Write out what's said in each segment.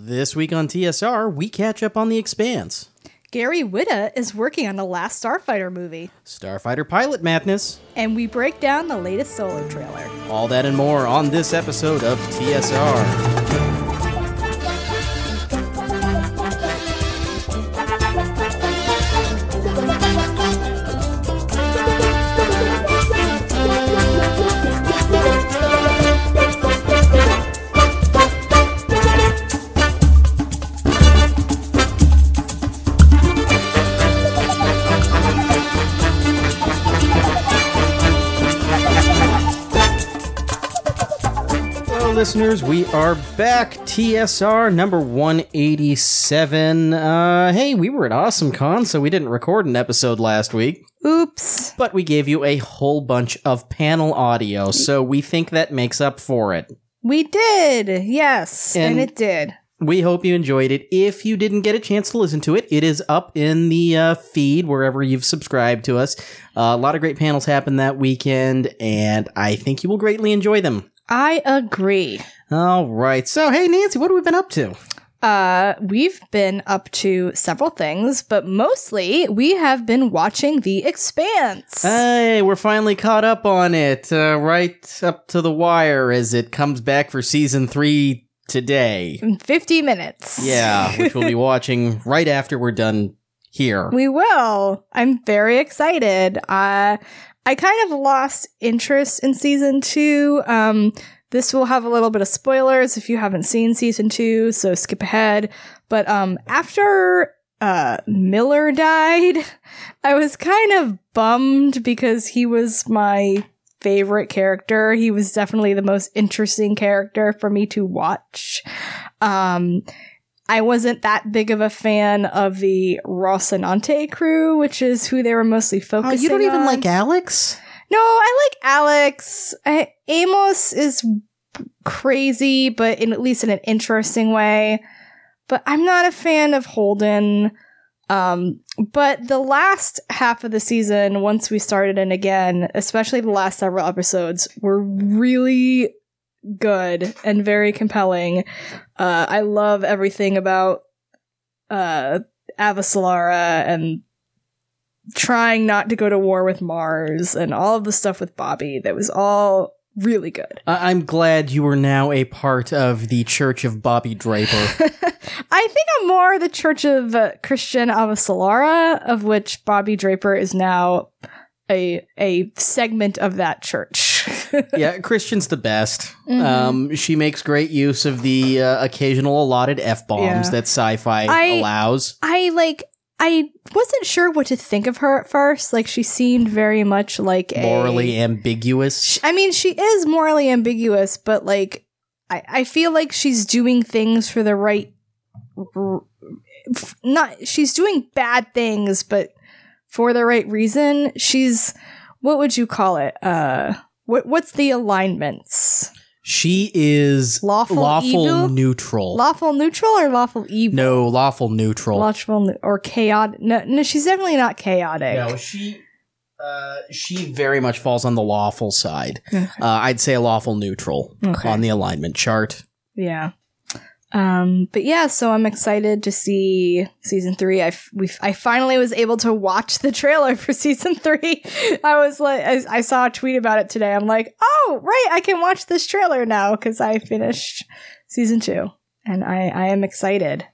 This week on TSR, we catch up on The Expanse, Gary Whitta is working on the last Starfighter movie, Starfighter Pilot Madness, and we break down the latest solo trailer. all that and more on this episode of TSR. Listeners. We are back. TSR number 187. Uh, hey, we were at Awesome Con, so we didn't record an episode last week, Oops. but we gave you a whole bunch of panel audio, so we think that makes up for it. We did. Yes. And- And, it did. We hope you enjoyed it. If you didn't get a chance to listen to it, it is up in the uh, feed wherever you've subscribed to us. Uh, a lot of great panels happened that weekend, and I think you will greatly enjoy them. I agree. All right. So, hey, Nancy, what have we been up to? Uh, we've been up to several things, but mostly we have been watching The Expanse. Hey, we're finally caught up on it, uh, right up to the wire as it comes back for season three today. in 50 minutes. Yeah, which we'll be watching right after we're done here. We will. I'm very excited. Uh, I kind of lost interest in season two. Um, this will have a little bit of spoilers if you haven't seen season two, so skip ahead. But um, after uh, Miller died, I was kind of bummed because he was my favorite character. He was definitely the most interesting character for me to watch. Um, I wasn't that big of a fan of the Rocinante crew, which is who they were mostly focusing. Oh, focusing you don't even on. like Alex? No, I like Alex. I, Amos is crazy, but in at least in an interesting way. But I'm not a fan of Holden. Um, but the last half of the season, once we started in again, especially the last several episodes, were really good and very compelling. Uh, I love everything about uh, Avasarala and trying not to go to war with Mars and all of the stuff with Bobby. That was all really good. I- I'm glad you are now a part of the Church of Bobby Draper. I think I'm more the Church of uh, Chrisjen Avasarala, of which Bobby Draper is now a a segment of that church. yeah, Chrisjen's the best. Mhm. Um, she makes great use of the uh, occasional allotted f bombs Yeah. that sci-fi I- allows. I like. I wasn't sure what to think of her at first. Like she seemed very much like a Morally ambiguous. I mean, she is morally ambiguous, but like, I, I feel like she's doing things for the right. Not she's doing bad things, but for the right reason. She's what would you call it? Uh, what what's the alignments? She is Lawful lawful evil? neutral. Lawful neutral or lawful evil? no, lawful neutral. Lawful or chaotic? No, no, she's definitely not chaotic. No, she uh, she very much falls on the lawful side. Okay. Uh, I'd say a lawful neutral Okay. on the alignment chart. Yeah. Um, but yeah, so I'm excited to see season three. I, f- we, I finally was able to watch the trailer for season three. I was like, I, I saw a tweet about it today. I'm like, oh, right, I can watch this trailer now because I finished season two and I, I am excited.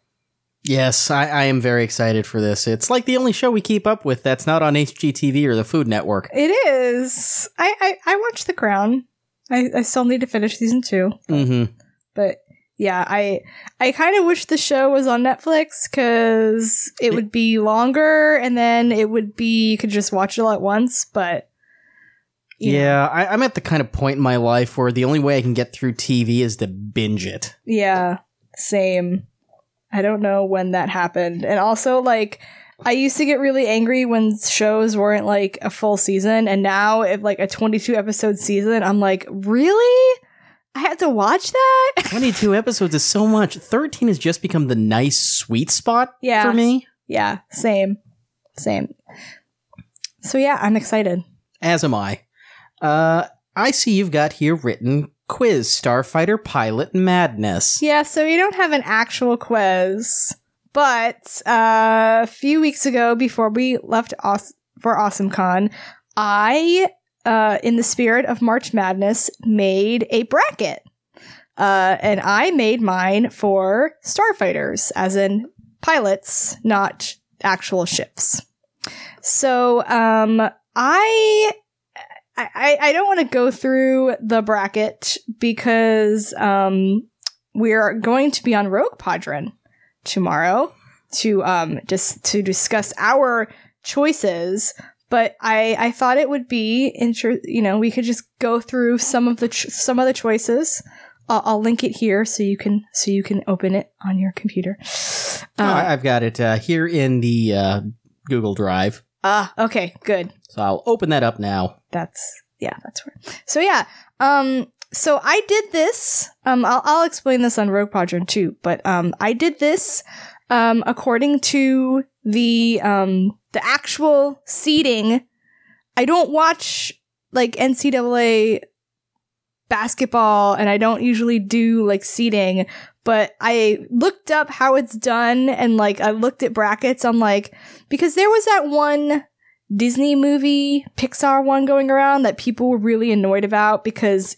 Yes, I, I am very excited for this. It's like the only show we keep up with that's not on HGTV or the Food Network. It is. I, I, I watched The Crown. I, I still need to finish season two. hmm but yeah i i kind of wish the show was on netflix because it would be longer and then it would be you could just watch it all at once but Yeah, I, I'm at the kind of point in my life where the only way I can get through TV is to binge it. yeah same. I don't know when that happened. And also like i used to get really angry when shows weren't like a full season and now if like a 22 episode season i'm like really i had to watch that 22 episodes is so much. 13 has just become the nice sweet spot Yeah. for me. yeah same same so yeah i'm excited As am I. Uh, I see you've got here written quiz Starfighter Pilot Madness. Yeah, so we don't have an actual quiz, but uh, a few weeks ago, before we left Aus- for AwesomeCon, I, uh, in the spirit of March Madness, made a bracket. Uh, and I made mine for starfighters, as in pilots, not actual ships. So, um, I, I, I don't want to go through the bracket because, um, we're going to be on Rogue Podron tomorrow to, um, just to discuss our choices. But I, I thought it would be inter- you know, we could just go through some of the, ch- some of the choices. I'll, I'll link it here so you can, so you can open it on your computer. Oh, Uh, I- I've got it uh, here in the uh, Google Drive. Ah, okay, good. So I'll open that up now. That's yeah, that's where. So yeah, um, so I did this. Um, I'll I'll explain this on Rogue Podron too, but um, I did this um according to the um the actual seating. I don't watch like NCAA basketball, and I don't usually do like seating. But I looked up how it's done, and like I looked at brackets. I'm like, because there was that one Disney movie, Pixar one going around that people were really annoyed about because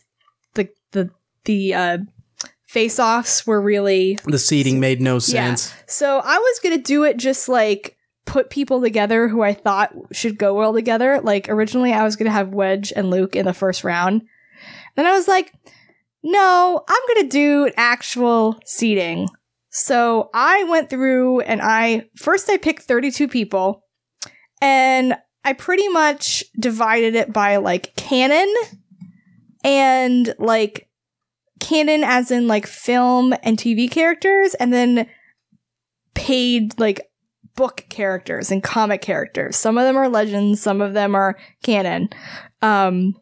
the the the uh, face offs were really The seating made no sense. so I was gonna do it just like put people together who I thought should go well together. Like originally I was gonna have Wedge and Luke in the first round. Then I was like, no, I'm gonna do an actual seating. So I went through and I first I picked 32 people and I pretty much divided it by like canon and like canon as in like film and TV characters and then paid like book characters and comic characters. Some of them are legends, some of them are canon. Um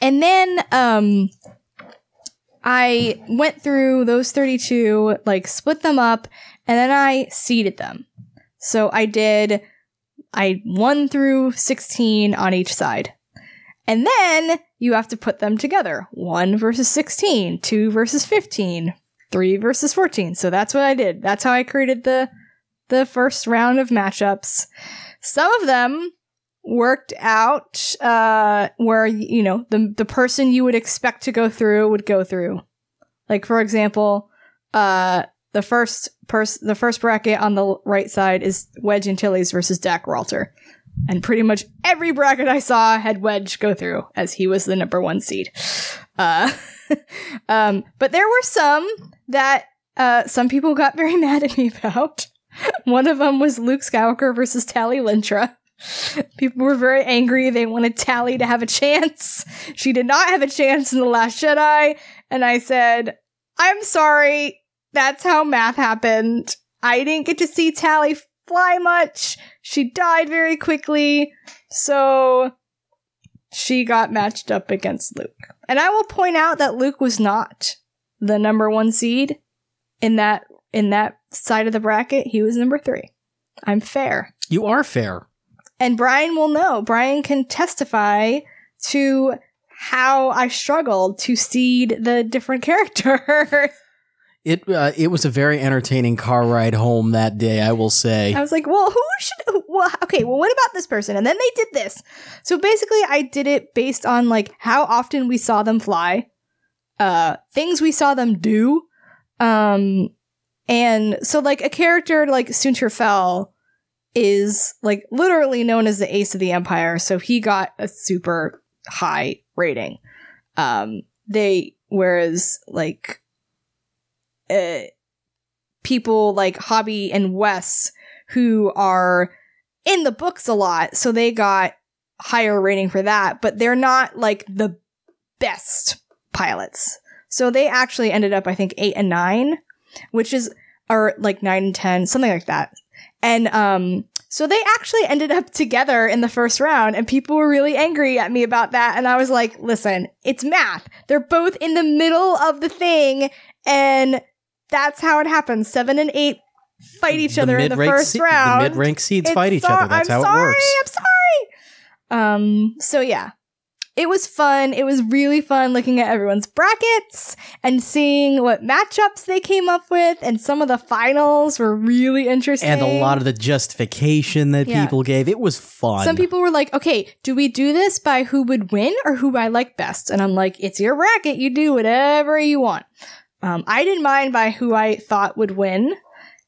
and then um I went through those 32, like split them up, and then I seeded them. So I did I 1 through 16 on each side. And then you have to put them together. 1 versus 16, 2 versus 15, 3 versus 14. So that's what I did. That's how I created the the first round of matchups. Some of them worked out uh where you know the the person you would expect to go through would go through. Like for example, uh the first person the first bracket on the right side is Wedge Antilles versus Dak Ralter. And pretty much every bracket I saw had Wedge go through as he was the number 1 seed. Uh um but there were some that uh some people got very mad at me about. One of them was Luke Skywalker versus Tallie Lintra. People were very angry. They wanted Tallie to have a chance. She did not have a chance in The Last Jedi. And I said, I'm sorry. That's how math happened. I didn't get to see Tallie fly much. She died very quickly. So she got matched up against Luke. And I will point out that Luke was not the number one seed in that in that side of the bracket. He was number three. I'm fair. You are fair. And Brian will know. Brian can testify to how I struggled to seed the different characters. It uh, it was a very entertaining car ride home that day, I will say. I was like, well, who should, well, okay, well, what about this person? And then they did this. So basically, I did it based on like how often we saw them fly, uh, things we saw them do. Um, and so like a character like Soontir Fel is like literally known as the ace of the empire. So he got a super high rating. Um, they, whereas like, uh, people like Hobbie and Wes who are in the books a lot, so they got higher rating for that, but they're not like the best pilots. So they actually ended up, I think, eight and nine, which is, or like nine and 10, something like that. And, um, so they actually ended up together in the first round and people were really angry at me about that. And I was like, listen, it's math. They're both in the middle of the thing and that's how it happens. Seven and eight fight each The other in the first se- round. The mid-rank seeds It's fight each so- other. That's I'm how sorry, it works. I'm sorry. Um. So yeah. it was fun. It was really fun looking at everyone's brackets and seeing what matchups they came up with. And some of the finals were really interesting. And a lot of the justification that Yeah. people gave. It was fun. Some people were like, okay, do we do this by who would win or who I like best? And I'm like, it's your bracket. You do whatever you want. Um, I didn't mind by who I thought would win.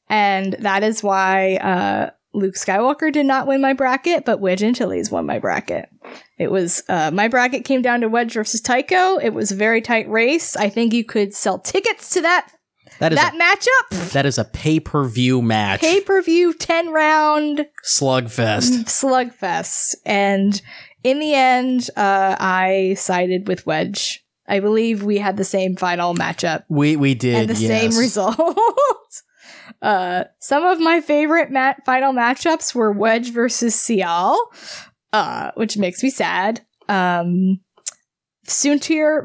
And that is why uh, Luke Skywalker did not win my bracket, but Wedge Antilles won my bracket. It was, uh, my bracket came down to Wedge versus Tycho. It was a very tight race. I think you could sell tickets to that, that is that a, matchup. that is a pay per view match. Pay per view, 10 round Slugfest. slugfest and in the end uh i sided with wedge i believe we had the same final matchup We we did and the yes. same result uh some of my favorite mat- final matchups were wedge versus Syal, uh which makes me sad um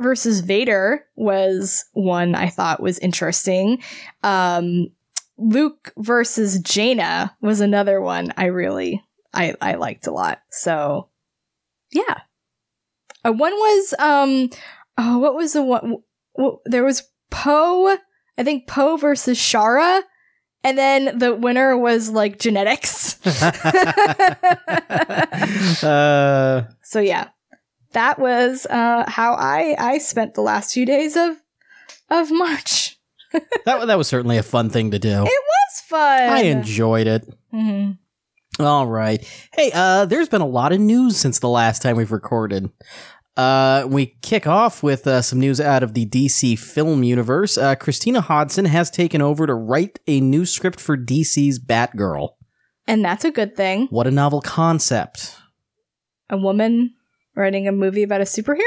versus Vader was one I thought was interesting. Um, Luke versus Jaina was another one I really I I liked a lot. So yeah. Uh, one was um oh what was the one w- there was Poe I think Poe versus Shara and then the winner was like genetics. uh, so yeah. That was uh how I I spent the last few days of of March. that that was certainly a fun thing to do. It was fun. I enjoyed it. Mhm. All right. Hey, uh, there's been a lot of news since the last time we've recorded. Uh, we kick off with uh, some news out of the DC film universe. Uh, Christina Hodson has taken over to write a new script for DC's Batgirl. And that's a good thing. What a novel concept. A woman writing a movie about a superhero?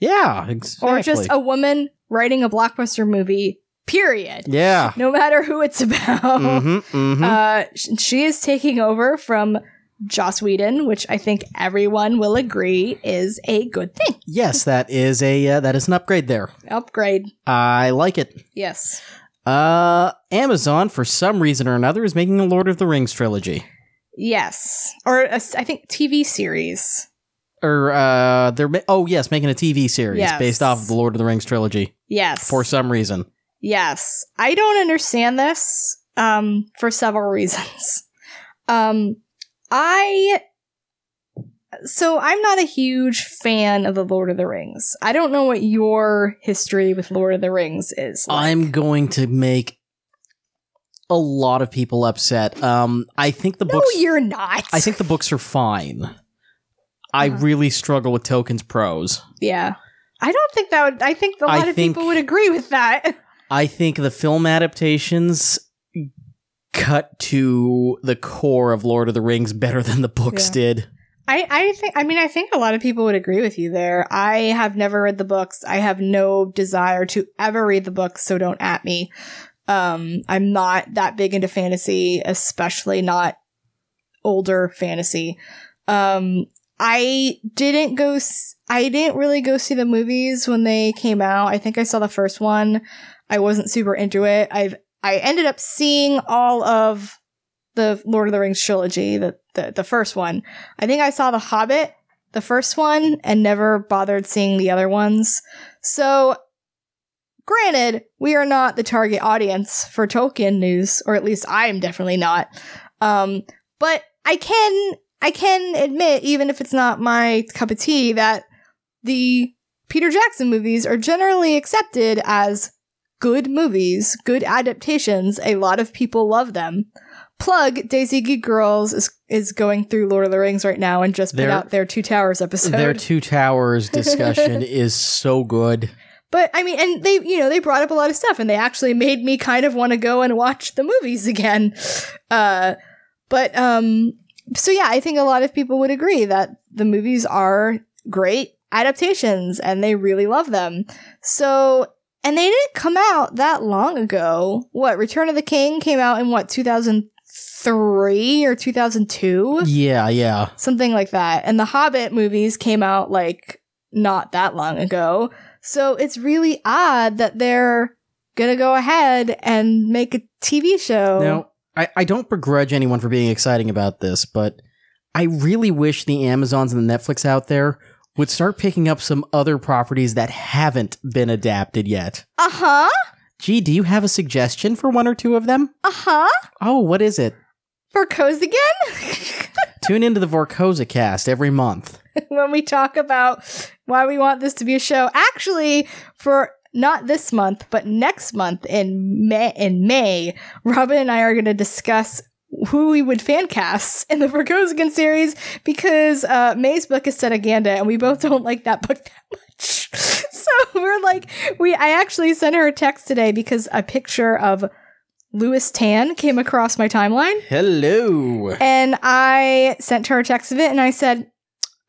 Yeah, exactly. Or just a woman writing a blockbuster movie, period. yeah. No matter who it's about. hmm hmm Uh, she is taking over from Joss Whedon, which I think everyone will agree is a good thing. yes, that is a uh, that is an upgrade there. Upgrade. I like it. Yes. Uh, Amazon, for some reason or another, is making a Lord of the Rings trilogy. Yes. Or a s- I think TV series. Or uh, they're ma- oh yes, making a TV series Yes. based off of the Lord of the Rings trilogy Yes. for some reason. Yes. I don't understand this um for several reasons. Um I so I'm not a huge fan of the Lord of the Rings. I don't know what your history with Lord of the Rings is. like. I'm going to make a lot of people upset. Um, I think the No, books. No, you're not. I think the books are fine. I Uh-huh. really struggle with Tolkien's prose. Yeah. I don't think that would I think a lot of think- people would agree with that. I think the film adaptations cut to the core of Lord of the Rings better than the books Yeah. did. I, I think I mean I think a lot of people would agree with you there. I have never read the books. I have no desire to ever read the books, so don't at me. Um I'm not that big into fantasy, especially not older fantasy. Um I didn't go s- I didn't really go see the movies when they came out. I think I saw the first one. I wasn't super into it. I've I ended up seeing all of the Lord of the Rings trilogy, the the, the first one. I think I saw The Hobbit, the first one, and never bothered seeing the other ones. So, granted, we are not the target audience for Tolkien news, or at least I am definitely not. Um, but I can, I can admit, even if it's not my cup of tea, that the Peter Jackson movies are generally accepted as good movies, good adaptations. A lot of people love them. Plug Desi Geek Girls is is going through Lord of the Rings right now and just put out their Two Towers episode. Their Two Towers discussion is so good. But I mean, and they, you know, they brought up a lot of stuff, and they actually made me kind of want to go and watch the movies again. Uh, but um, so yeah, I think a lot of people would agree that the movies are great adaptations, and they really love them. So, and they didn't come out that long ago. What Return of the King came out in what two thousand three or two thousand two? Yeah, yeah. something like that. And the Hobbit movies came out like not that long ago. So it's really odd that they're gonna go ahead and make a TV show. Now, I, I don't begrudge anyone for being exciting about this, but I really wish the Amazons and the Netflix out there would start picking up some other properties that haven't been adapted yet. Uh huh. Gee, do you have a suggestion for one or two of them? Uh huh. Oh, what is it? Again? Tune into the Vorkoza cast every month. when we talk about why we want this to be a show. Actually, for not this month, but next month in May, in May, Robin and I are going to discuss who we would fan cast in the Vorkosigan series because uh, May's book is Cetaganda, and we both don't like that book that much. so we're like, we. I actually sent her a text today because a picture of Lewis Tan came across my timeline. Hello. And I sent her a text of it and I said,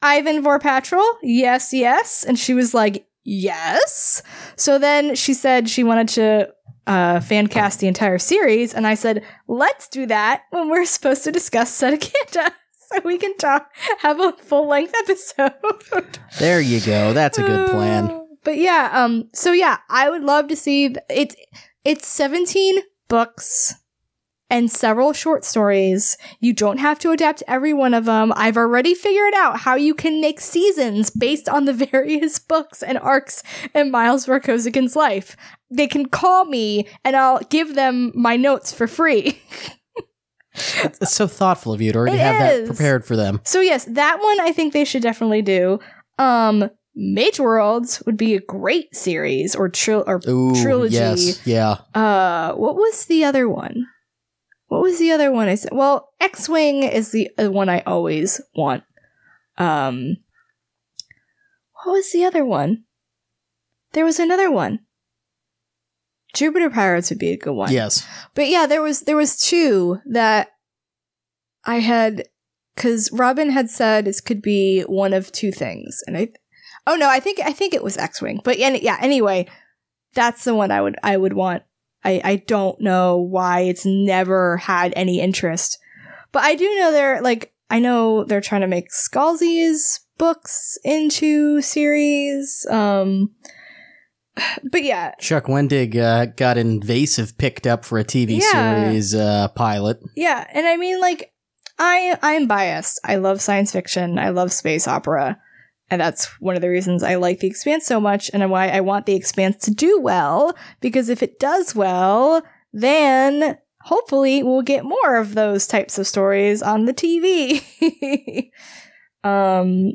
Ivan Vorpatril, yes, yes. And she was like, yes. So then she said she wanted to uh, fan cast the entire series. And I said, let's do that when we're supposed to discuss Cetaganda. So we can talk, have a full length episode. There you go. That's a good plan. Uh, But yeah, um, so yeah, I would love to see it's it's 17 books and several short stories. You don't have to adapt every one of them. I've already figured out how you can make seasons based on the various books and arcs in Miles Vorkosigan's life. They can call me and I'll give them my notes for free. It's so thoughtful of you to already It have is. that prepared for them. So yes, that one I think they should definitely do. Um Mage Worlds would be a great series or tril- or Ooh, trilogy. yes, yeah. Uh, what was the other one? What was the other one I said? Well, X Wing is the uh, one I always want. Um, what was the other one? There was another one. Jupiter Pirates would be a good one. Yes. But yeah, there was there was two that I had because Robin had said this could be one of two things, and I oh no, I think I think it was X Wing. But any, yeah, anyway, that's the one I would I would want. I I don't know why it's never had any interest, but I do know they're like I know they're trying to make Scalzi's books into series. Um, but yeah, Chuck Wendig uh, got Invasive picked up for a TV Yeah. series uh, pilot. Yeah, and I mean like I I'm biased. I love science fiction. I love space opera. And that's one of the reasons I like The Expanse so much and why I want The Expanse to do well because if it does well, then hopefully we'll get more of those types of stories on the TV. um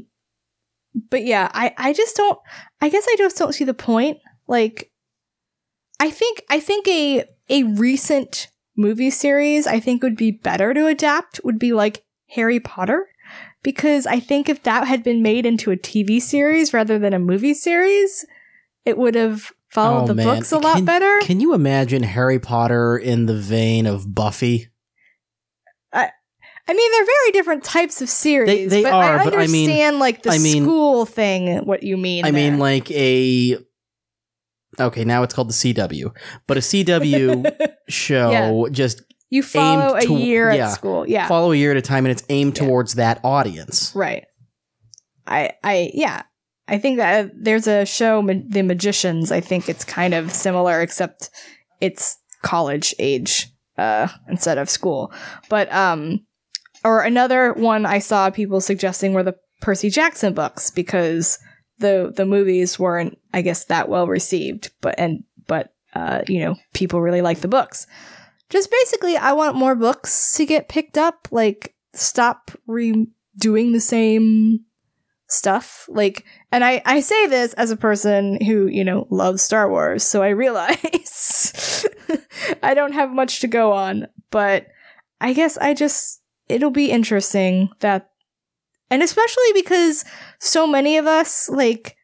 but yeah, I I just don't I guess I just don't see the point. Like I think I think a a recent movie series I think would be better to adapt would be like Harry Potter because I think if that had been made into a TV series rather than a movie series, it would have followed Oh, the man. books a lot Can- better. Can you imagine Harry Potter in the vein of Buffy? I I mean, they're very different types of series. they but are, I but I mean- understand like the I mean- school thing. What you mean? I mean, like a. Okay, now it's called the CW, but a CW show just you follow a to- year yeah. at school. Yeah, follow a year at a time, and it's aimed Yeah. towards that audience. Right. I I yeah. I think that there's a show Ma- The Magicians. I think it's kind of similar except it's college age uh instead of school. But um or another one I saw people suggesting were the Percy Jackson books because the the movies weren't I guess that well received but and but uh you know people really like the books. Just basically I want more books to get picked up like stop redoing the same stuff like and i i say this as a person who you know loves star wars so i realize i don't have much to go on but i guess i just it'll be interesting that and especially because so many of us like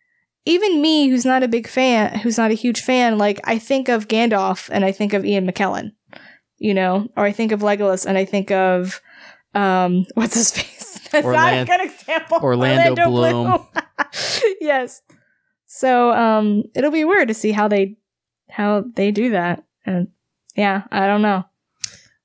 even me who's not a big fan who's not a huge fan like i think of gandalf and i think of ian mckellen you know or i think of legolas and i think of um what's his face? That's not a good example. Orlando Bloom. yes. So um it'll be weird to see how they how they do that. And yeah i don't know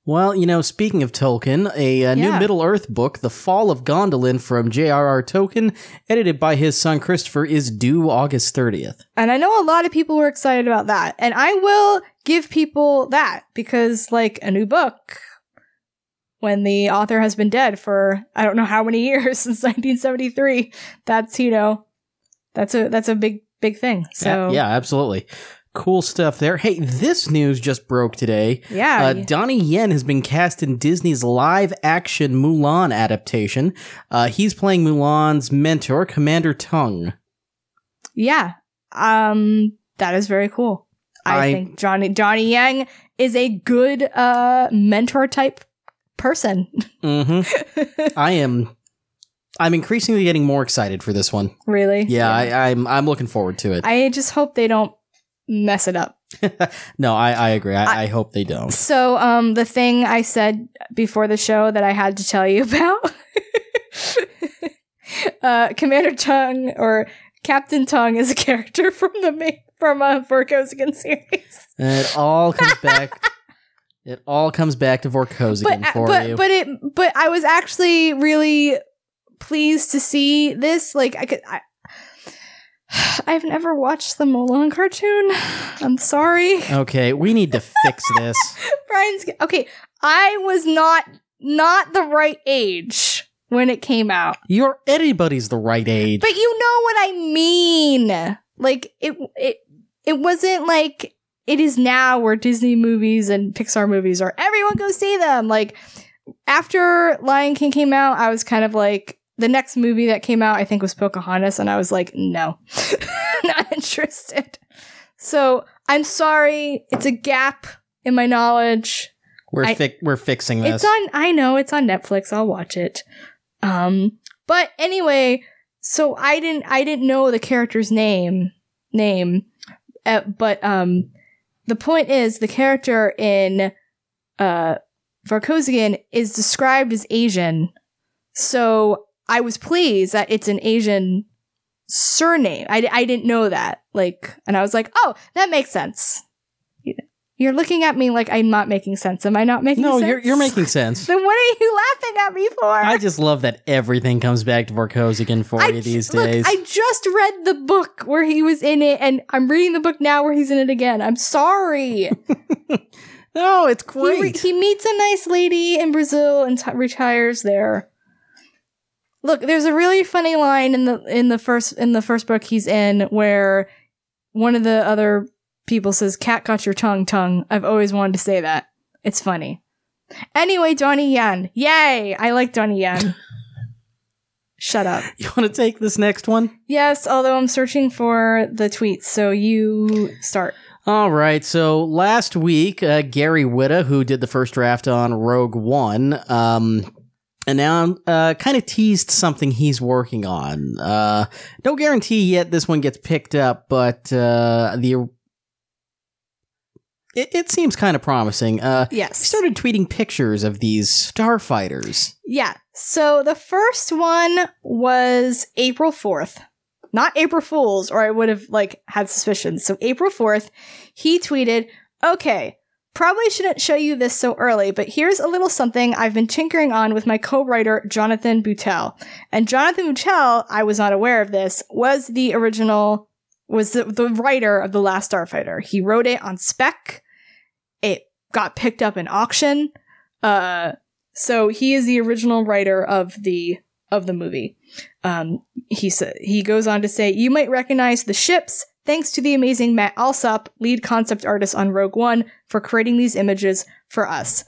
Well, you know, speaking of Tolkien, a, uh new Middle Earth book, The Fall of Gondolin from J.R.R. Tolkien, edited by his son Christopher, is due August 30th. And I know a lot of people were excited about that. And I will give people that because, like, a new book, when the author has been dead for I don't know how many years since 1973, that's, you know, that's a that's a big big thing. So yeah, absolutely. Cool stuff there. Hey, this news just broke today. yeah, Uh, Donnie Yen has been cast in Disney's live action Mulan adaptation. Uh, he's playing Mulan's mentor, Commander Tung. yeah. Um, that is very cool. I, I- think Johnny Johnny Yang is a good uh mentor type person. hmm I am. I'm increasingly getting more excited for this one. really? Yeah, I, I'm. I'm looking forward to it. I just hope they don't mess it up. no, I, I agree. I, I- I hope they don't. So, um, the thing I said before the show that I had to tell you about, uh, Commander Tung or Captain Tung is a character from the main, from a Vorkosigan series. It all comes back. it all comes back to Vorkosigan But for but you. but it but I was actually really pleased to see this. Like I could. I, I've never watched the Mulan cartoon. I'm sorry. okay, we need to fix this. Brian's okay. I was not not the right age when it came out, You're anybody's the right age. but you know what I mean. Like it it it wasn't like it is now where Disney movies and Pixar movies are everyone go see them. Like after Lion King came out, I was kind of like the next movie that came out I think was Pocahontas and I was like no. not interested. So, I'm sorry. It's a gap in my knowledge. we're I- fi- we're fixing this. It's on I know it's on Netflix. I'll watch it. Um but anyway, so I didn't I didn't know the character's name name uh, but um the point is the character in uh Vorkosigan is described as Asian. So I was pleased that it's an Asian surname. I, I didn't know that. Like and I was like, "Oh, that makes sense." You're looking at me like I'm not making sense. Am I not making no, sense? you're you're making sense. Then what are you laughing at me for? I just love that everything comes back to Vorkosigan for I you these look, days. I just read the book where he was in it, and I'm reading the book now where he's in it again. I'm sorry. no, it's he, re- great. he meets a nice lady in Brazil and t- retires there. Look, there's a really funny line in the in the first in the first book he's in where one of the other people says, "Cat got your tongue, tongue." I've always wanted to say that. It's funny. Anyway, Donnie Yen, yay! I like Donnie Yen. Shut up. you want to take this next one? Yes, although I'm searching for the tweets, so you start. All right. So last week, uh, Gary Whitta, who did the first draft on Rogue One, um, and now uh, kind of teased something he's working on. Uh, no guarantee yet this one gets picked up, but uh, the it, it seems kind of promising. Uh, he started tweeting pictures of these starfighters. Yeah. So the first one was April 4th. Not April Fools, or I would have like had suspicions. So April 4th, he tweeted, Okay, probably shouldn't show you this so early, but here's a little something I've been tinkering on with my co-writer Jonathan Betuel. And Jonathan Betuel, I was not aware of this, was the original was the, the writer of The Last Starfighter. He wrote it on spec. It got picked up in auction. Uh so he is the original writer of the of the movie. Um, he sa- he goes on to say, "You might recognize the ships thanks to the amazing Matt Allsopp, lead concept artist on Rogue One, for creating these images for us.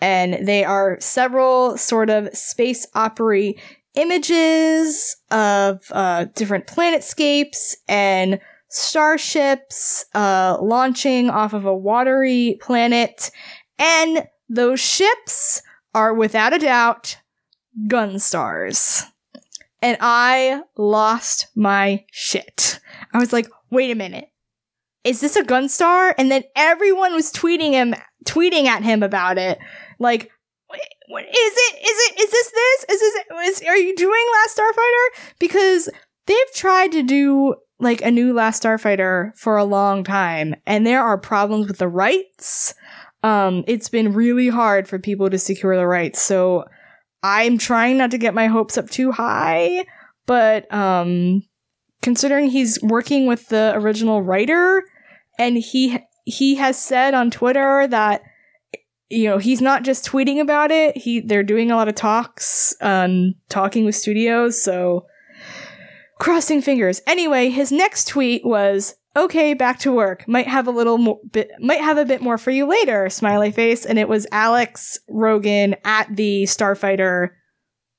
And they are several sort of space opera images of uh, different planetscapes and starships uh, launching off of a watery planet, and those ships." are without a doubt Gunstars. And I lost my shit. I was like, wait a minute. Is this a Gunstar? And then everyone was tweeting him, tweeting at him about it. Like, what is it? Is it, is this this? Is this, is, are you doing Last Starfighter? Because they've tried to do like a new Last Starfighter for a long time, and there are problems with the rights um, it's been really hard for people to secure the rights. So I'm trying not to get my hopes up too high, but um, considering he's working with the original writer, and he he has said on Twitter that you know he's not just tweeting about it. He they're doing a lot of talks, um, talking with studios. So crossing fingers. Anyway, his next tweet was, "Okay, back to work. Might have a little more bit might have a bit more for you later." Smiley face and it was Alex Rogan at the Starfighter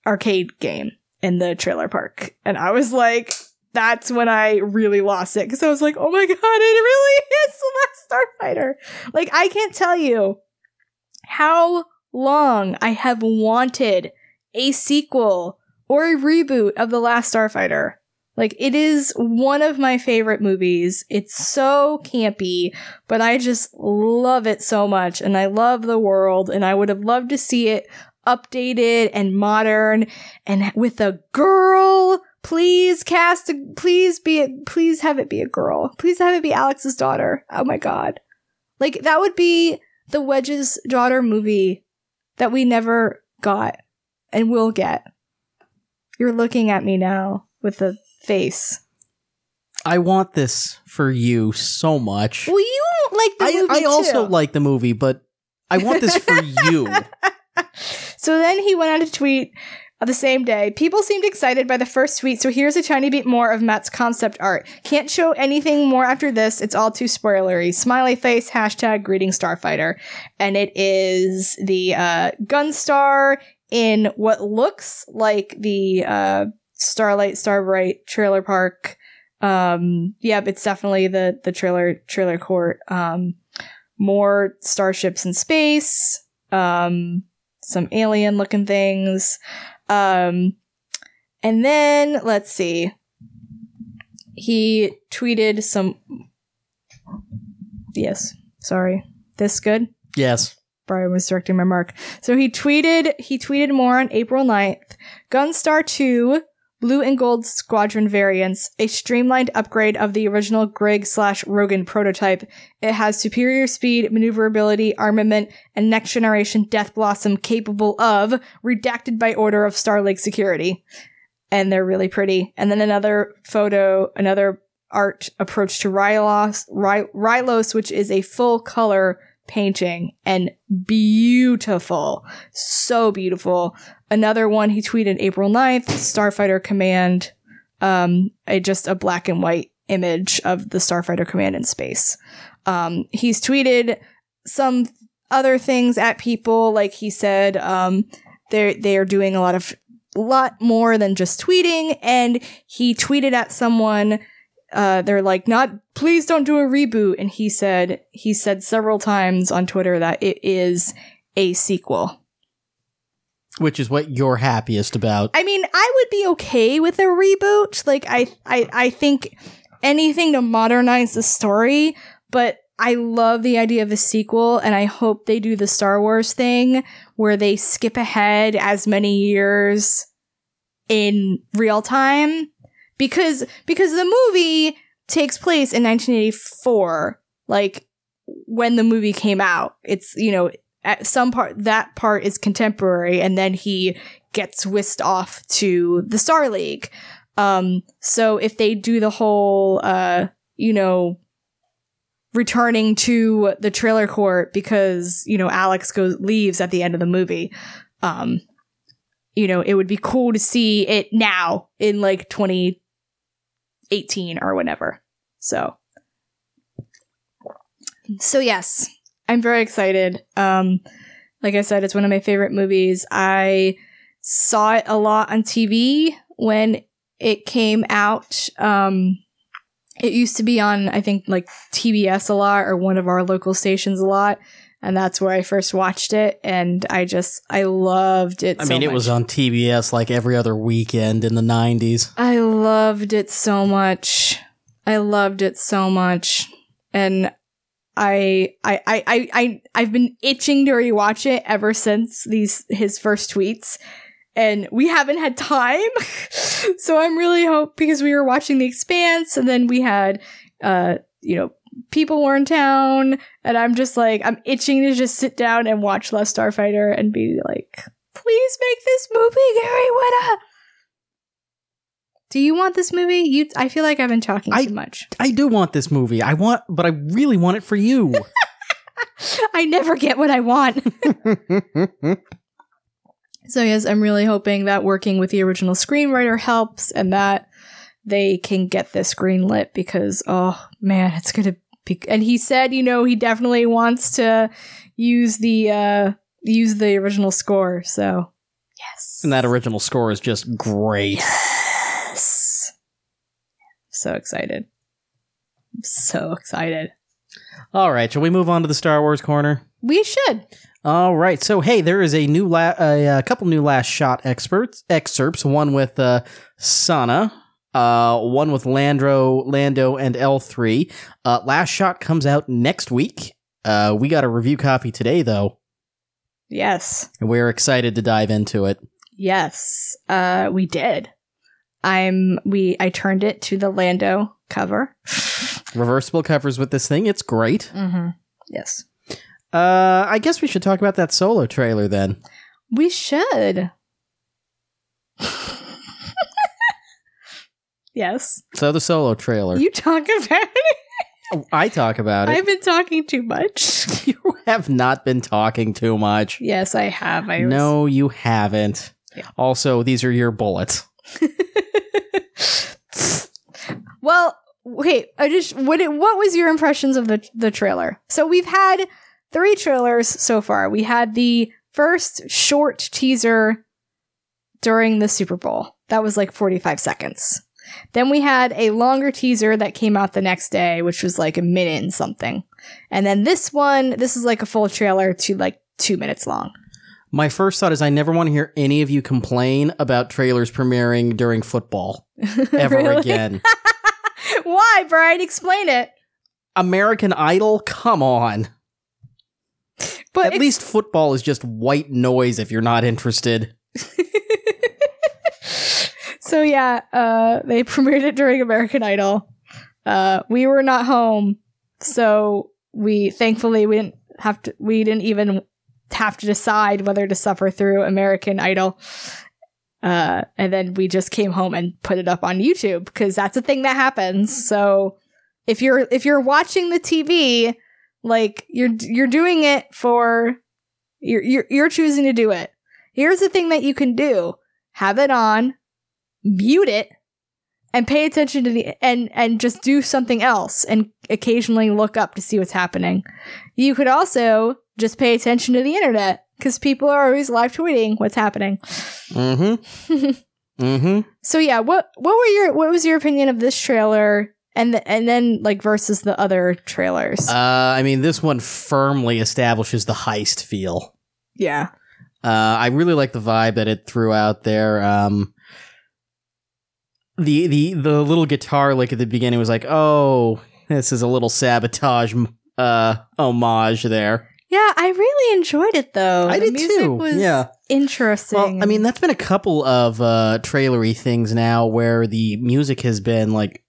arcade game in the trailer park. And I was like, that's when I really lost it because I was like, oh my god, it really is the last Starfighter. Like, I can't tell you how long I have wanted a sequel or a reboot of The Last Starfighter. Like, it is one of my favorite movies. It's so campy, but I just love it so much, and I love the world, and I would have loved to see it updated and modern and with a girl. Please cast, a, please be, please have it be a girl. Please have it be Alex's daughter. Oh my god. Like, that would be the Wedge's daughter movie that we never got and will get. You're looking at me now with a face. I want this for you so much. Well, you don't like the I, movie I also like the movie, but I want this for you. So then he went on to tweet the same day. People seemed excited by the first tweet, so here's a tiny bit more of Matt's concept art. Can't show anything more after this. It's all too spoilery. Smiley face, hashtag greeting Starfighter. And it is the uh, Gunstar in what looks like the uh, Starlight Starbright trailer park. Um, yep, it's definitely the the trailer trailer court. Um, more starships in space. Um, some alien looking things. Um, and then let's see. He tweeted some. Yes, sorry. This good? Yes. Brian was directing my mark. So he tweeted he tweeted more on April 9th. Gunstar 2, blue and gold squadron variants, a streamlined upgrade of the original Grig slash Rogan prototype. It has superior speed, maneuverability, armament, and next generation Death Blossom capable of redacted by order of Star League security. And they're really pretty. And then another photo, another art approach to Rylos, Ry- Rylos, which is a full color painting and beautiful. So beautiful. Another one he tweeted April 9th, Starfighter Command, um, a, just a black and white image of the Starfighter Command in space. Um, he's tweeted some other things at people, like he said, um, they're, they are doing a lot of, lot more than just tweeting, and he tweeted at someone uh, they're like, not, please don't do a reboot. And he said, he said several times on Twitter that it is a sequel. Which is what you're happiest about. I mean, I would be okay with a reboot. Like, I, I, I think anything to modernize the story, but I love the idea of a sequel, and I hope they do the Star Wars thing where they skip ahead as many years in real time because because the movie takes place in 1984 like when the movie came out. It's you know at some part that part is contemporary and then he gets whisked off to the star league. Um so if they do the whole uh you know returning to the trailer court because you know alex goes leaves at the end of the movie um you know it would be cool to see it now in like 20 18 or whatever. So So yes, I'm very excited. Um like I said it's one of my favorite movies. I saw it a lot on TV when it came out. Um it used to be on I think like TBS a lot or one of our local stations a lot and that's where I first watched it and I just I loved it I so mean, it much. was on TBS like every other weekend in the 90s. I loved it so much. I loved it so much. And I I I I, I I've been itching to rewatch it ever since these his first tweets. And we haven't had time. so I'm really hope because we were watching The Expanse and then we had uh you know people were in town and I'm just like I'm itching to just sit down and watch Last Starfighter and be like, please make this movie, Gary Whitta. Do you want this movie? You, I feel like I've been talking I- too much. I do want this movie. I want, but I really want it for you. I never get what I want. so yes, I'm really hoping that working with the original screenwriter helps, and that they can get this greenlit because oh man, it's gonna. And he said, you know, he definitely wants to use the uh use the original score. So yes, And that original score is just great. yes, so excited, I'm so excited. All right, shall we move on to the Star Wars corner? We should. All right. So, hey, there is a new la- a, a couple new last shot experts excerpts. One with uh, Sana, uh, one with Landro, Lando, and L three. Uh, last shot comes out next week. Uh, we got a review copy today, though, Yes, and we're excited to dive into it. yes, uh, we did. I'm we. I turned it to the Lando cover. Reversible covers with this thing. It's great. Mm-hmm. Yes. Uh, I guess we should talk about that solo trailer then. We should. yes. So the solo trailer. You talk about it. Oh, I talk about it. I've been talking too much. you have not been talking too much. yes, I have. I was- No, you haven't. Yeah. Also, these are your bullets. well, wait. I just what it, what was your impressions of the the trailer? So we've had three trailers so far. We had the first short teaser during the Super Bowl. That was like 45 seconds. Then we had a longer teaser that came out the next day, which was like a minute and something. And then this one, this is like a full trailer to like two minutes long. My first thought is I never want to hear any of you complain about trailers premiering during football ever again. Why, Brian? Explain it. American Idol? Come on. But At ex- least football is just white noise if you're not interested. so yeah, uh, they premiered it during American Idol. Uh, we were not home, so we thankfully we didn't have to. We didn't even have to decide whether to suffer through American Idol. Uh, and then we just came home and put it up on YouTube because that's a thing that happens. So if you're if you're watching the TV, like you're you're doing it for you're you're, you're choosing to do it. Here's the thing that you can do: have it on, mute it, and pay attention to the and and just do something else and occasionally look up to see what's happening. You could also just pay attention to the internet because people are always live tweeting what's happening. Mm-hmm. mm-hmm. So yeah, what what were your what was your opinion of this trailer and the, and then like versus the other trailers? Uh, I mean, this one firmly establishes the heist feel. yeah. Uh, I really like the vibe that it threw out there. Um, the the the little guitar lick at the beginning was like, oh, this is a little sabotage uh homage there. Yeah, I really enjoyed it though. I The did music too. Was Yeah. interesting. Well, I mean, that's been a couple of uh trailery things now where the music has been like.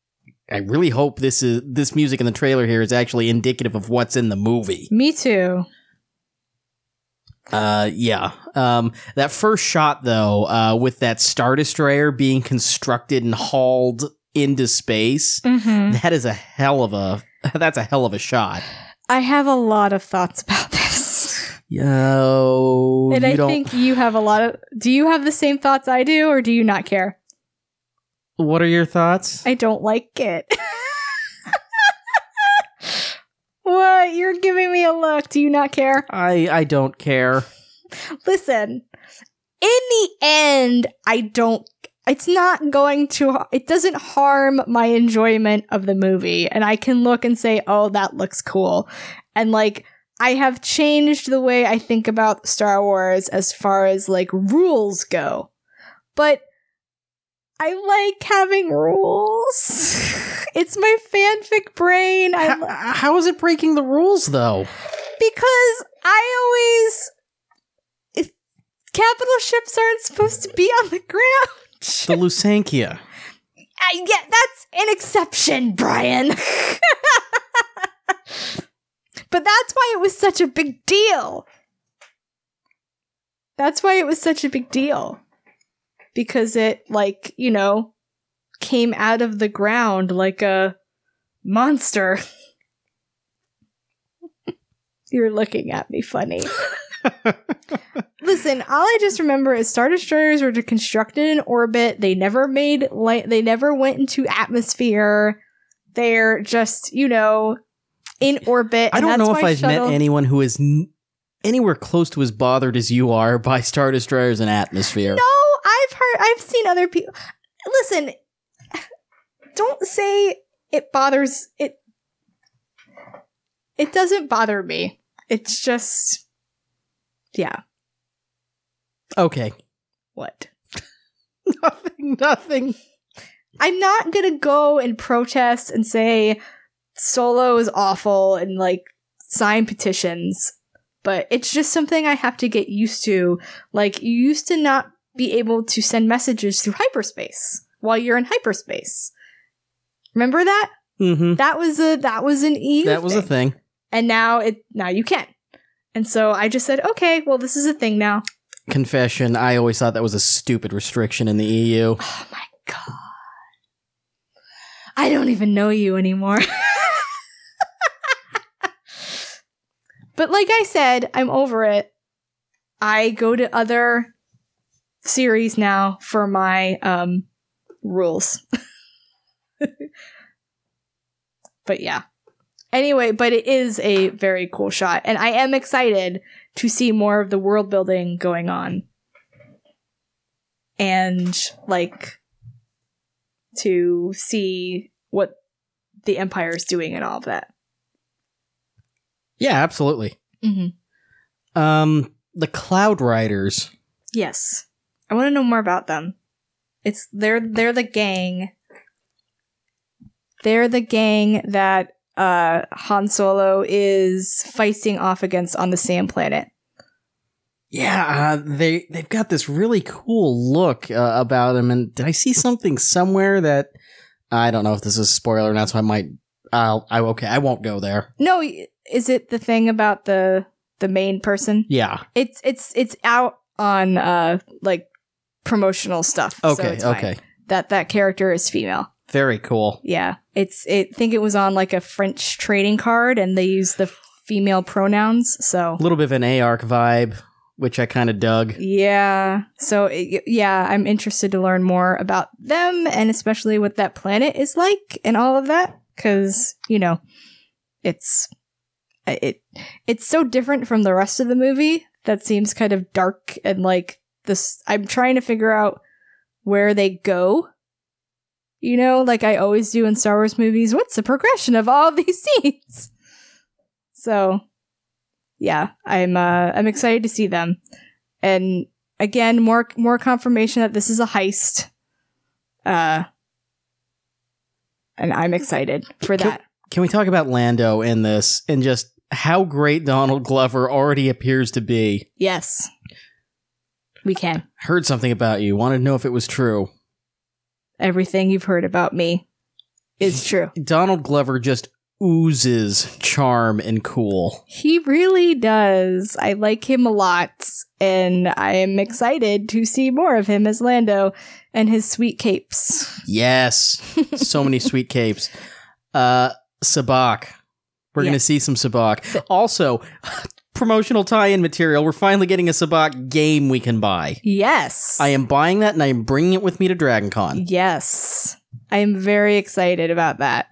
I really hope this is this music in the trailer here is actually indicative of what's in the movie. me too. Uh, yeah. Um, that first shot though, uh, with that star destroyer being constructed and hauled into space, hmm that is a hell of a. That's a hell of a shot. I have a lot of thoughts about this. Yo, and I don't. think you have a lot of. Do you have the same thoughts I do, or do you not care? what are your thoughts? I don't like it. what? You're giving me a look. Do you not care? I I don't care. Listen, in the end, I don't. It's not going to. It doesn't harm my enjoyment of the movie, and I can look and say, "Oh, that looks cool," and like. I have changed the way I think about Star Wars as far as like rules go. But I like having rules. It's my fanfic brain. I How, how is it breaking the rules though? because I always if capital ships aren't supposed to be on the ground. The Lusankya. I, yeah, that's an exception, Brian. but that's why it was such a big deal. That's why it was such a big deal. Because it, like, you know, came out of the ground like a monster. You're looking at me funny. listen, all I just remember is Star Destroyers were constructed in orbit. They never made light, they never went into atmosphere. They're just, you know, in orbit. I don't know if I've shuttle- met anyone who is n- anywhere close to as bothered as you are by Star Destroyers and atmosphere. No, I've heard, I've seen other people. Listen, don't say it bothers it. It doesn't bother me. It's just, yeah. Okay. What? Nothing, nothing. I'm not gonna go and protest and say solo is awful and like sign petitions, but it's just something I have to get used to. Like you used to not be able to send messages through hyperspace while you're in hyperspace. Remember that? Mm-hmm. That was a that was an EU. That was a thing. thing. and now it now you can. And so I just said, okay, well this is a thing now. Confession, I always thought that was a stupid restriction in the E EU. Oh my god. I don't even know you anymore. but like I said, I'm over it. I go to other series now for my um rules. but yeah. Anyway, but it is a very cool shot and I am excited to see more of the world building going on. And like to see what the empire is doing and all of that. Yeah, absolutely. Mm-hmm. Um, the Cloud Riders. Yes, I want to know more about them. It's they're they're the gang. They're the gang that uh Han Solo is facing off against on the Sand Planet. Yeah, uh, they they've got this really cool look uh, about them. And did I see something somewhere that I don't know if this is a spoiler or not? So I might. I'll. I okay. I won't go there. No, is it the thing about the the main person? Yeah. It's it's it's out on uh like promotional stuff. so Okay. fine. okay. That that character is female. Very cool. Yeah, it's it. I think it was on like a French trading card, and they use the female pronouns. So A little bit of an ARC vibe, which I kind of dug. yeah, so it, yeah, I'm interested to learn more about them, and especially what that planet is like, and all of that, because you know, it's uh, it it's so different from the rest of the movie that seems kind of dark and like this. I'm trying to figure out where they go you know, like I always do in Star Wars movies, what's the progression of all of these scenes? So, yeah, I'm uh I'm excited to see them. And again, more more confirmation that this is a heist. Uh and I'm excited for that. Can we talk about Lando in this and just how great Donald Glover already appears to be? Yes. We can. Heard something about you. Wanted to know if it was true. Everything you've heard about me is true. Donald Glover just oozes charm and cool. He really does. I like him a lot, and I am excited to see more of him as Lando and his sweet capes. Yes. so many sweet capes. Uh sabacc. We're Yeah. gonna see some sabacc. Also, promotional tie-in material. We're finally getting a sabacc game we can buy. Yes. I am buying that and I am bringing it with me to DragonCon. Yes. I am very excited about that.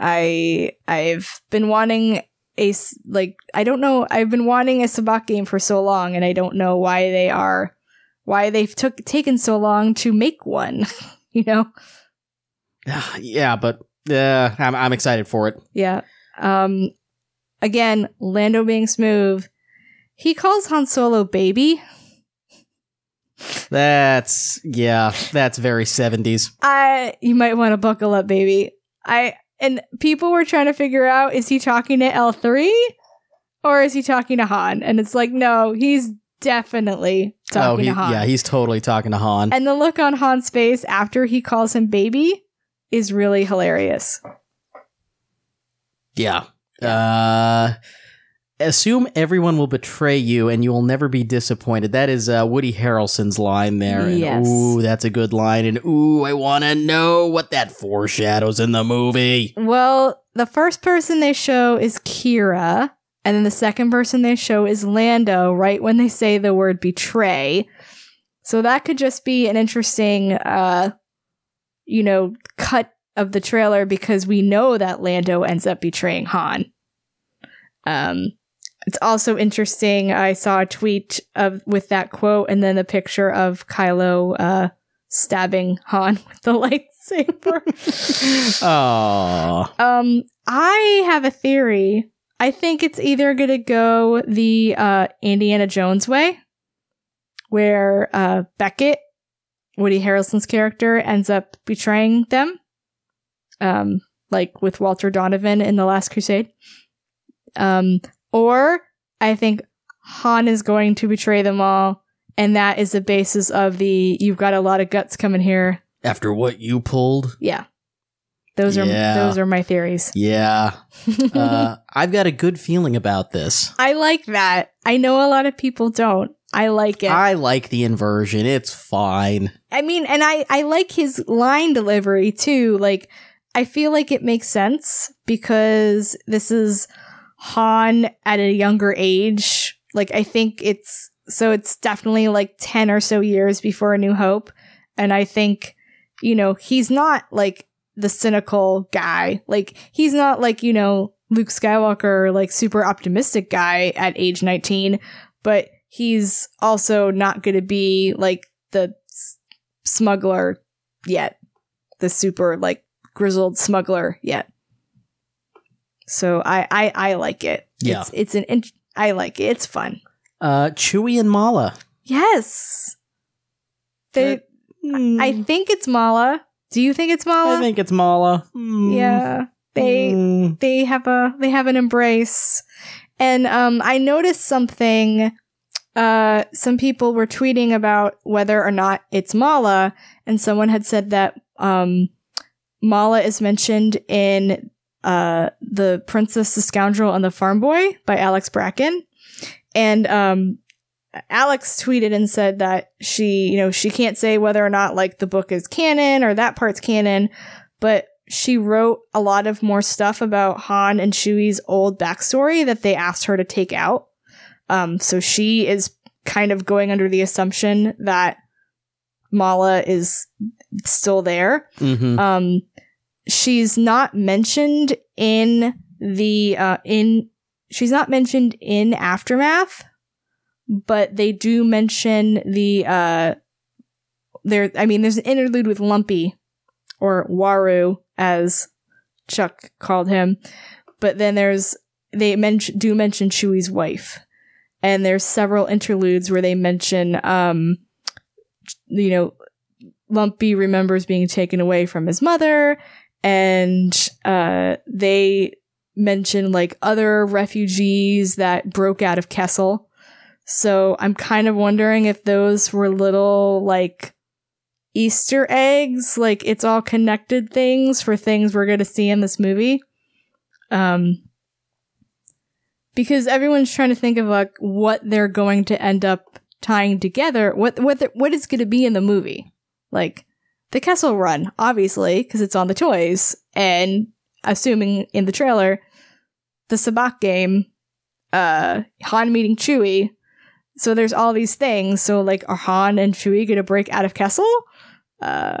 I I've been wanting a s- like I don't know I've been wanting a sabacc game for so long and I don't know why they are why they've took taken so long to make one. you know? yeah, but uh, I'm, I'm excited for it. Yeah. Um again, Lando being smooth. He calls Han Solo baby. That's yeah, that's very 70s. I you might want to buckle up, baby. I and people were trying to figure out is he talking to L3 or is he talking to Han? And it's like, no, he's definitely oh, talking he, to Han. yeah, he's totally talking to Han. and the look on Han's face after he calls him baby is really hilarious. Yeah. Uh assume everyone will betray you and you will never be disappointed. That is uh, Woody Harrelson's line there. And, Yes. ooh, that's a good line. And ooh, I want to know what that foreshadows in the movie. Well, the first person they show is Qi'ra, And then the second person they show is Lando, right when they say the word betray. So that could just be an interesting, uh, you know, cut of the trailer because we know that Lando ends up betraying Han. Um, it's also interesting. I saw a tweet of with that quote and then a picture of Kylo uh, stabbing Han with the lightsaber. Aww. um, I have a theory. I think it's either going to go the uh, Indiana Jones way, where uh, Beckett, Woody Harrelson's character, ends up betraying them, um, like with Walter Donovan in The Last Crusade. Um, or I think Han is going to betray them all, and that is the basis of the "you've got a lot of guts coming here." After what you pulled? Yeah, those are Yeah. those are my theories. Yeah. Uh, I've got a good feeling about this. I like that. I know a lot of people don't. I like it. I, I like the inversion. It's fine. I mean, and I I like his line delivery too. Like I feel like it makes sense because this is Han at a younger age. Like I think it's so it's definitely like 10 or so years before A New Hope. And I think, you know, he's not like the cynical guy. Like he's not like, you know, Luke Skywalker, like super optimistic guy at age 19, but he's also not going to be like the s- smuggler yet. The super like grizzled smuggler yet. So I I I like it. Yeah. It's it's an int- I like it. It's fun. Uh, Chewie and Malla. Yes. They Hmm. I think it's Malla. Do you think it's Malla? I think it's Malla. Hmm. yeah. They Hmm. they have a they have an embrace. And um I noticed something uh some people were tweeting about whether or not it's Malla and someone had said that um Malla is mentioned in uh The Princess, the Scoundrel and the Farm Boy by Alex Bracken. And um Alex tweeted and said that she, you know, she can't say whether or not like the book is canon or that part's canon, but she wrote a lot of more stuff about Han and Chewie's old backstory that they asked her to take out. Um, so she is kind of going under the assumption that Malla is still there. Mhm. Um, she's not mentioned in the uh, in she's not mentioned in aftermath, but they do mention the uh there. I mean, there's an interlude with Lumpy or Waroo as Chuck called him, but then there's they mention do mention Chewie's wife, and there's several interludes where they mention um you know Lumpy remembers being taken away from his mother, and uh, they mention like other refugees that broke out of Kessel. So I'm kind of wondering if those were little like Easter eggs, like it's all connected things for things we're going to see in this movie. Um, because everyone's trying to think of like what they're going to end up tying together, what what the, what is going to be in the movie, like the Kessel Run, obviously, because it's on the toys, and assuming in the trailer, the sabacc game, uh, Han meeting Chewie. So there's all these things. So like, are Han and Chewie gonna break out of Kessel? Uh.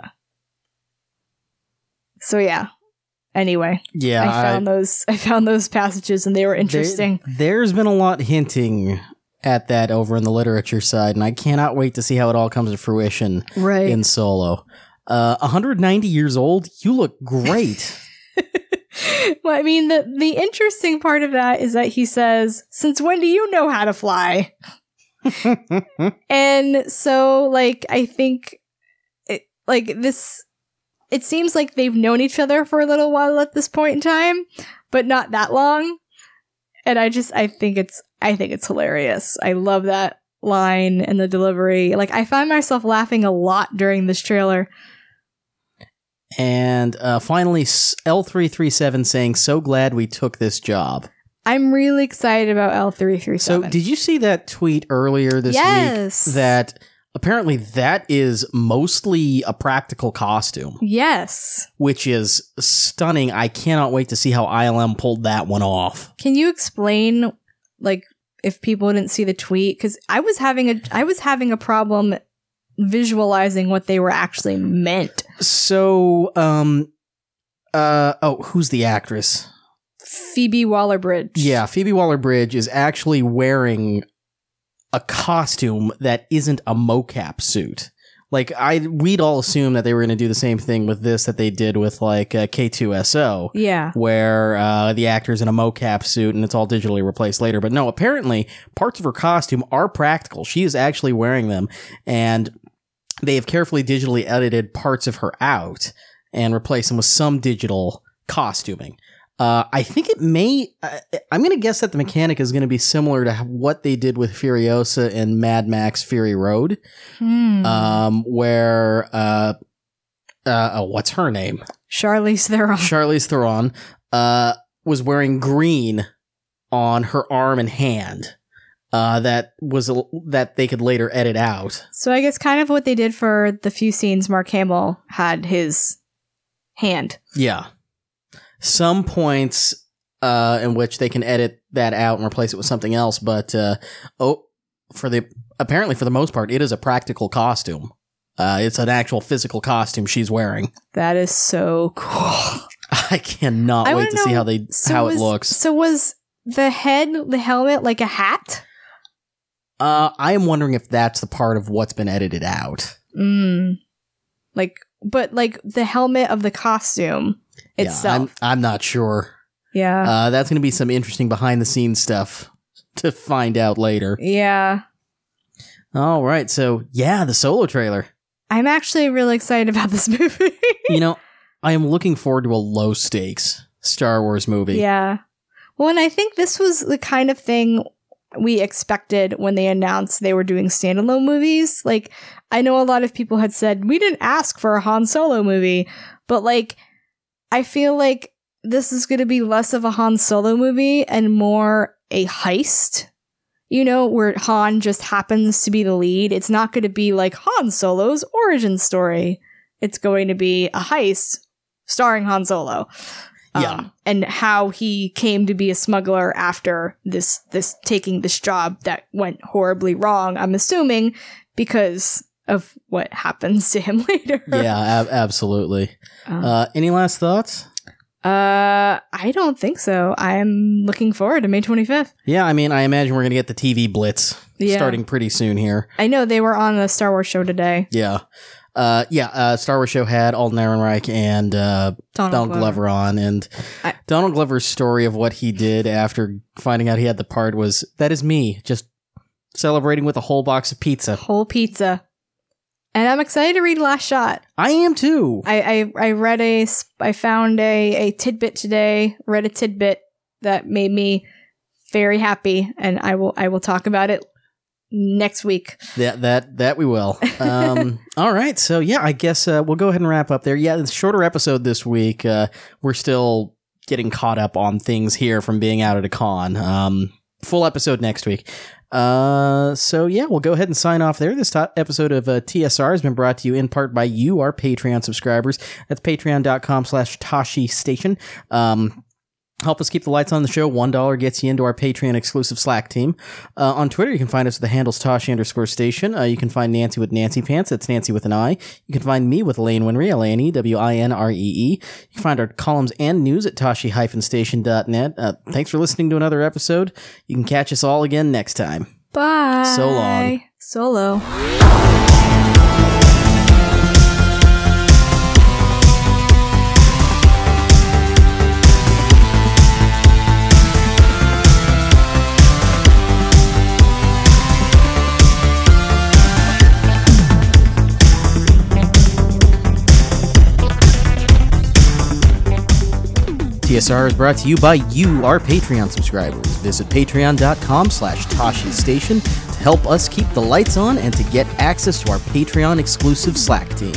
So yeah. Anyway, Yeah, I found those. I found those passages, and they were interesting. There, has been a lot hinting at that over in the literature side, and I cannot wait to see how it all comes to fruition right. in Solo. Uh, 190 years old, you look great. well, I mean, the the interesting part of that is that he says, "Since when do you know how to fly?" and so, like, I think, it, like this, it seems like they've known each other for a little while at this point in time, but not that long. And I just, I think it's, I think it's hilarious. I love that line and the delivery. Like, I find myself laughing a lot during this trailer. And uh, finally, L337 saying, So glad we took this job. I'm really excited about L337. So, did you see that tweet earlier this Yes. week that apparently that is mostly a practical costume, Yes. which is stunning. I cannot wait to see how ILM pulled that one off. Can you explain like if people didn't see the tweet cuz I was having a I was having a problem visualizing what they were actually meant. So, um, uh, oh, who's the actress? Phoebe Waller-Bridge. Yeah, Phoebe Waller Bridge is actually wearing a costume that isn't a mocap suit. Like I, we'd all assume that they were going to do the same thing with this that they did with like uh, K2SO, Yeah. where uh, the actor's in a mocap suit and it's all digitally replaced later. But no, apparently parts of her costume are practical. She is actually wearing them, and they have carefully digitally edited parts of her out and replaced them with some digital costuming. Uh, I think it may. Uh, I'm going to guess that the mechanic is going to be similar to what they did with Furiosa in Mad Max Fury Road, Hmm. um, where uh, uh, oh, what's her name? Charlize Theron. Charlize Theron uh, was wearing green on her arm and hand. Uh, that was a, that they could later edit out. So I guess kind of what they did for the few scenes Mark Hamill had his hand. Yeah. Some points uh, in which they can edit that out and replace it with something else, but uh, oh, for the apparently for the most part, it is a practical costume. Uh, it's an actual physical costume she's wearing. That is so cool. I cannot I wait to see how they So how was, it looks. So was the head, the helmet, like a hat? Uh, I am wondering if that's the part of what's been edited out. Mm. Like, but like the helmet of the costume Yeah, itself. I'm, I'm not sure. Yeah. Uh, that's going to be some interesting behind the scenes stuff to find out later. yeah. All right, so yeah, the solo trailer. I'm actually really excited about this movie. you know, I am looking forward to a low stakes Star Wars movie. yeah. Well, and I think this was the kind of thing we expected when they announced they were doing standalone movies. Like, I know a lot of people had said, we didn't ask for a Han Solo movie, but like, I feel like this is going to be less of a Han Solo movie and more a heist. You know, where Han just happens to be the lead. It's not going to be like Han Solo's origin story. It's going to be a heist starring Han Solo. Um, Yeah. and how he came to be a smuggler after this this taking this job that went horribly wrong. I'm assuming because of what happens to him later. Yeah, ab- absolutely. Um, Uh, any last thoughts? Uh, I don't think so. I'm looking forward to May 25th. Yeah, I mean, I imagine we're going to get the TV blitz Yeah. starting pretty soon here. I know they were on the Star Wars show today. Yeah. Uh, yeah, uh, Star Wars show had Alden Ehrenreich and uh, Donald, Donald Glover on, and I- Donald Glover's story of what he did after finding out he had the part was that is me just celebrating with a whole box of pizza. Whole pizza. And I'm excited to read Last Shot. I am too. I, I, I read a, I found a, a tidbit today, read a tidbit that made me very happy, and I will, I will talk about it next week. That that that we will. Um, all right, so yeah, I guess uh, we'll go ahead and wrap up there. Yeah, it's shorter episode this week. Uh, we're still getting caught up on things here from being out at a con. Um, full episode next week. Uh, so yeah, we'll go ahead and sign off there. This top episode of uh, TSR has been brought to you in part by you, our Patreon subscribers. That's patreon.com slash Tosche Station. Um, Help us keep the lights on the show. One dollar gets you into our Patreon exclusive Slack team. Uh, on Twitter, you can find us with the handles Tosche underscore station. Uh, you can find Nancy with Nancy Pants. That's Nancy with an I. You can find me with Lane Winree, L A N E W I N R E E. You can find our columns and news at Tosche-station.net. Uh, thanks for listening to another episode. You can catch us all again next time. Bye. So long. Solo. TSR is brought to you by you, our Patreon subscribers. Visit patreon.com slash Tosche Station to help us keep the lights on and to get access to our Patreon exclusive Slack team.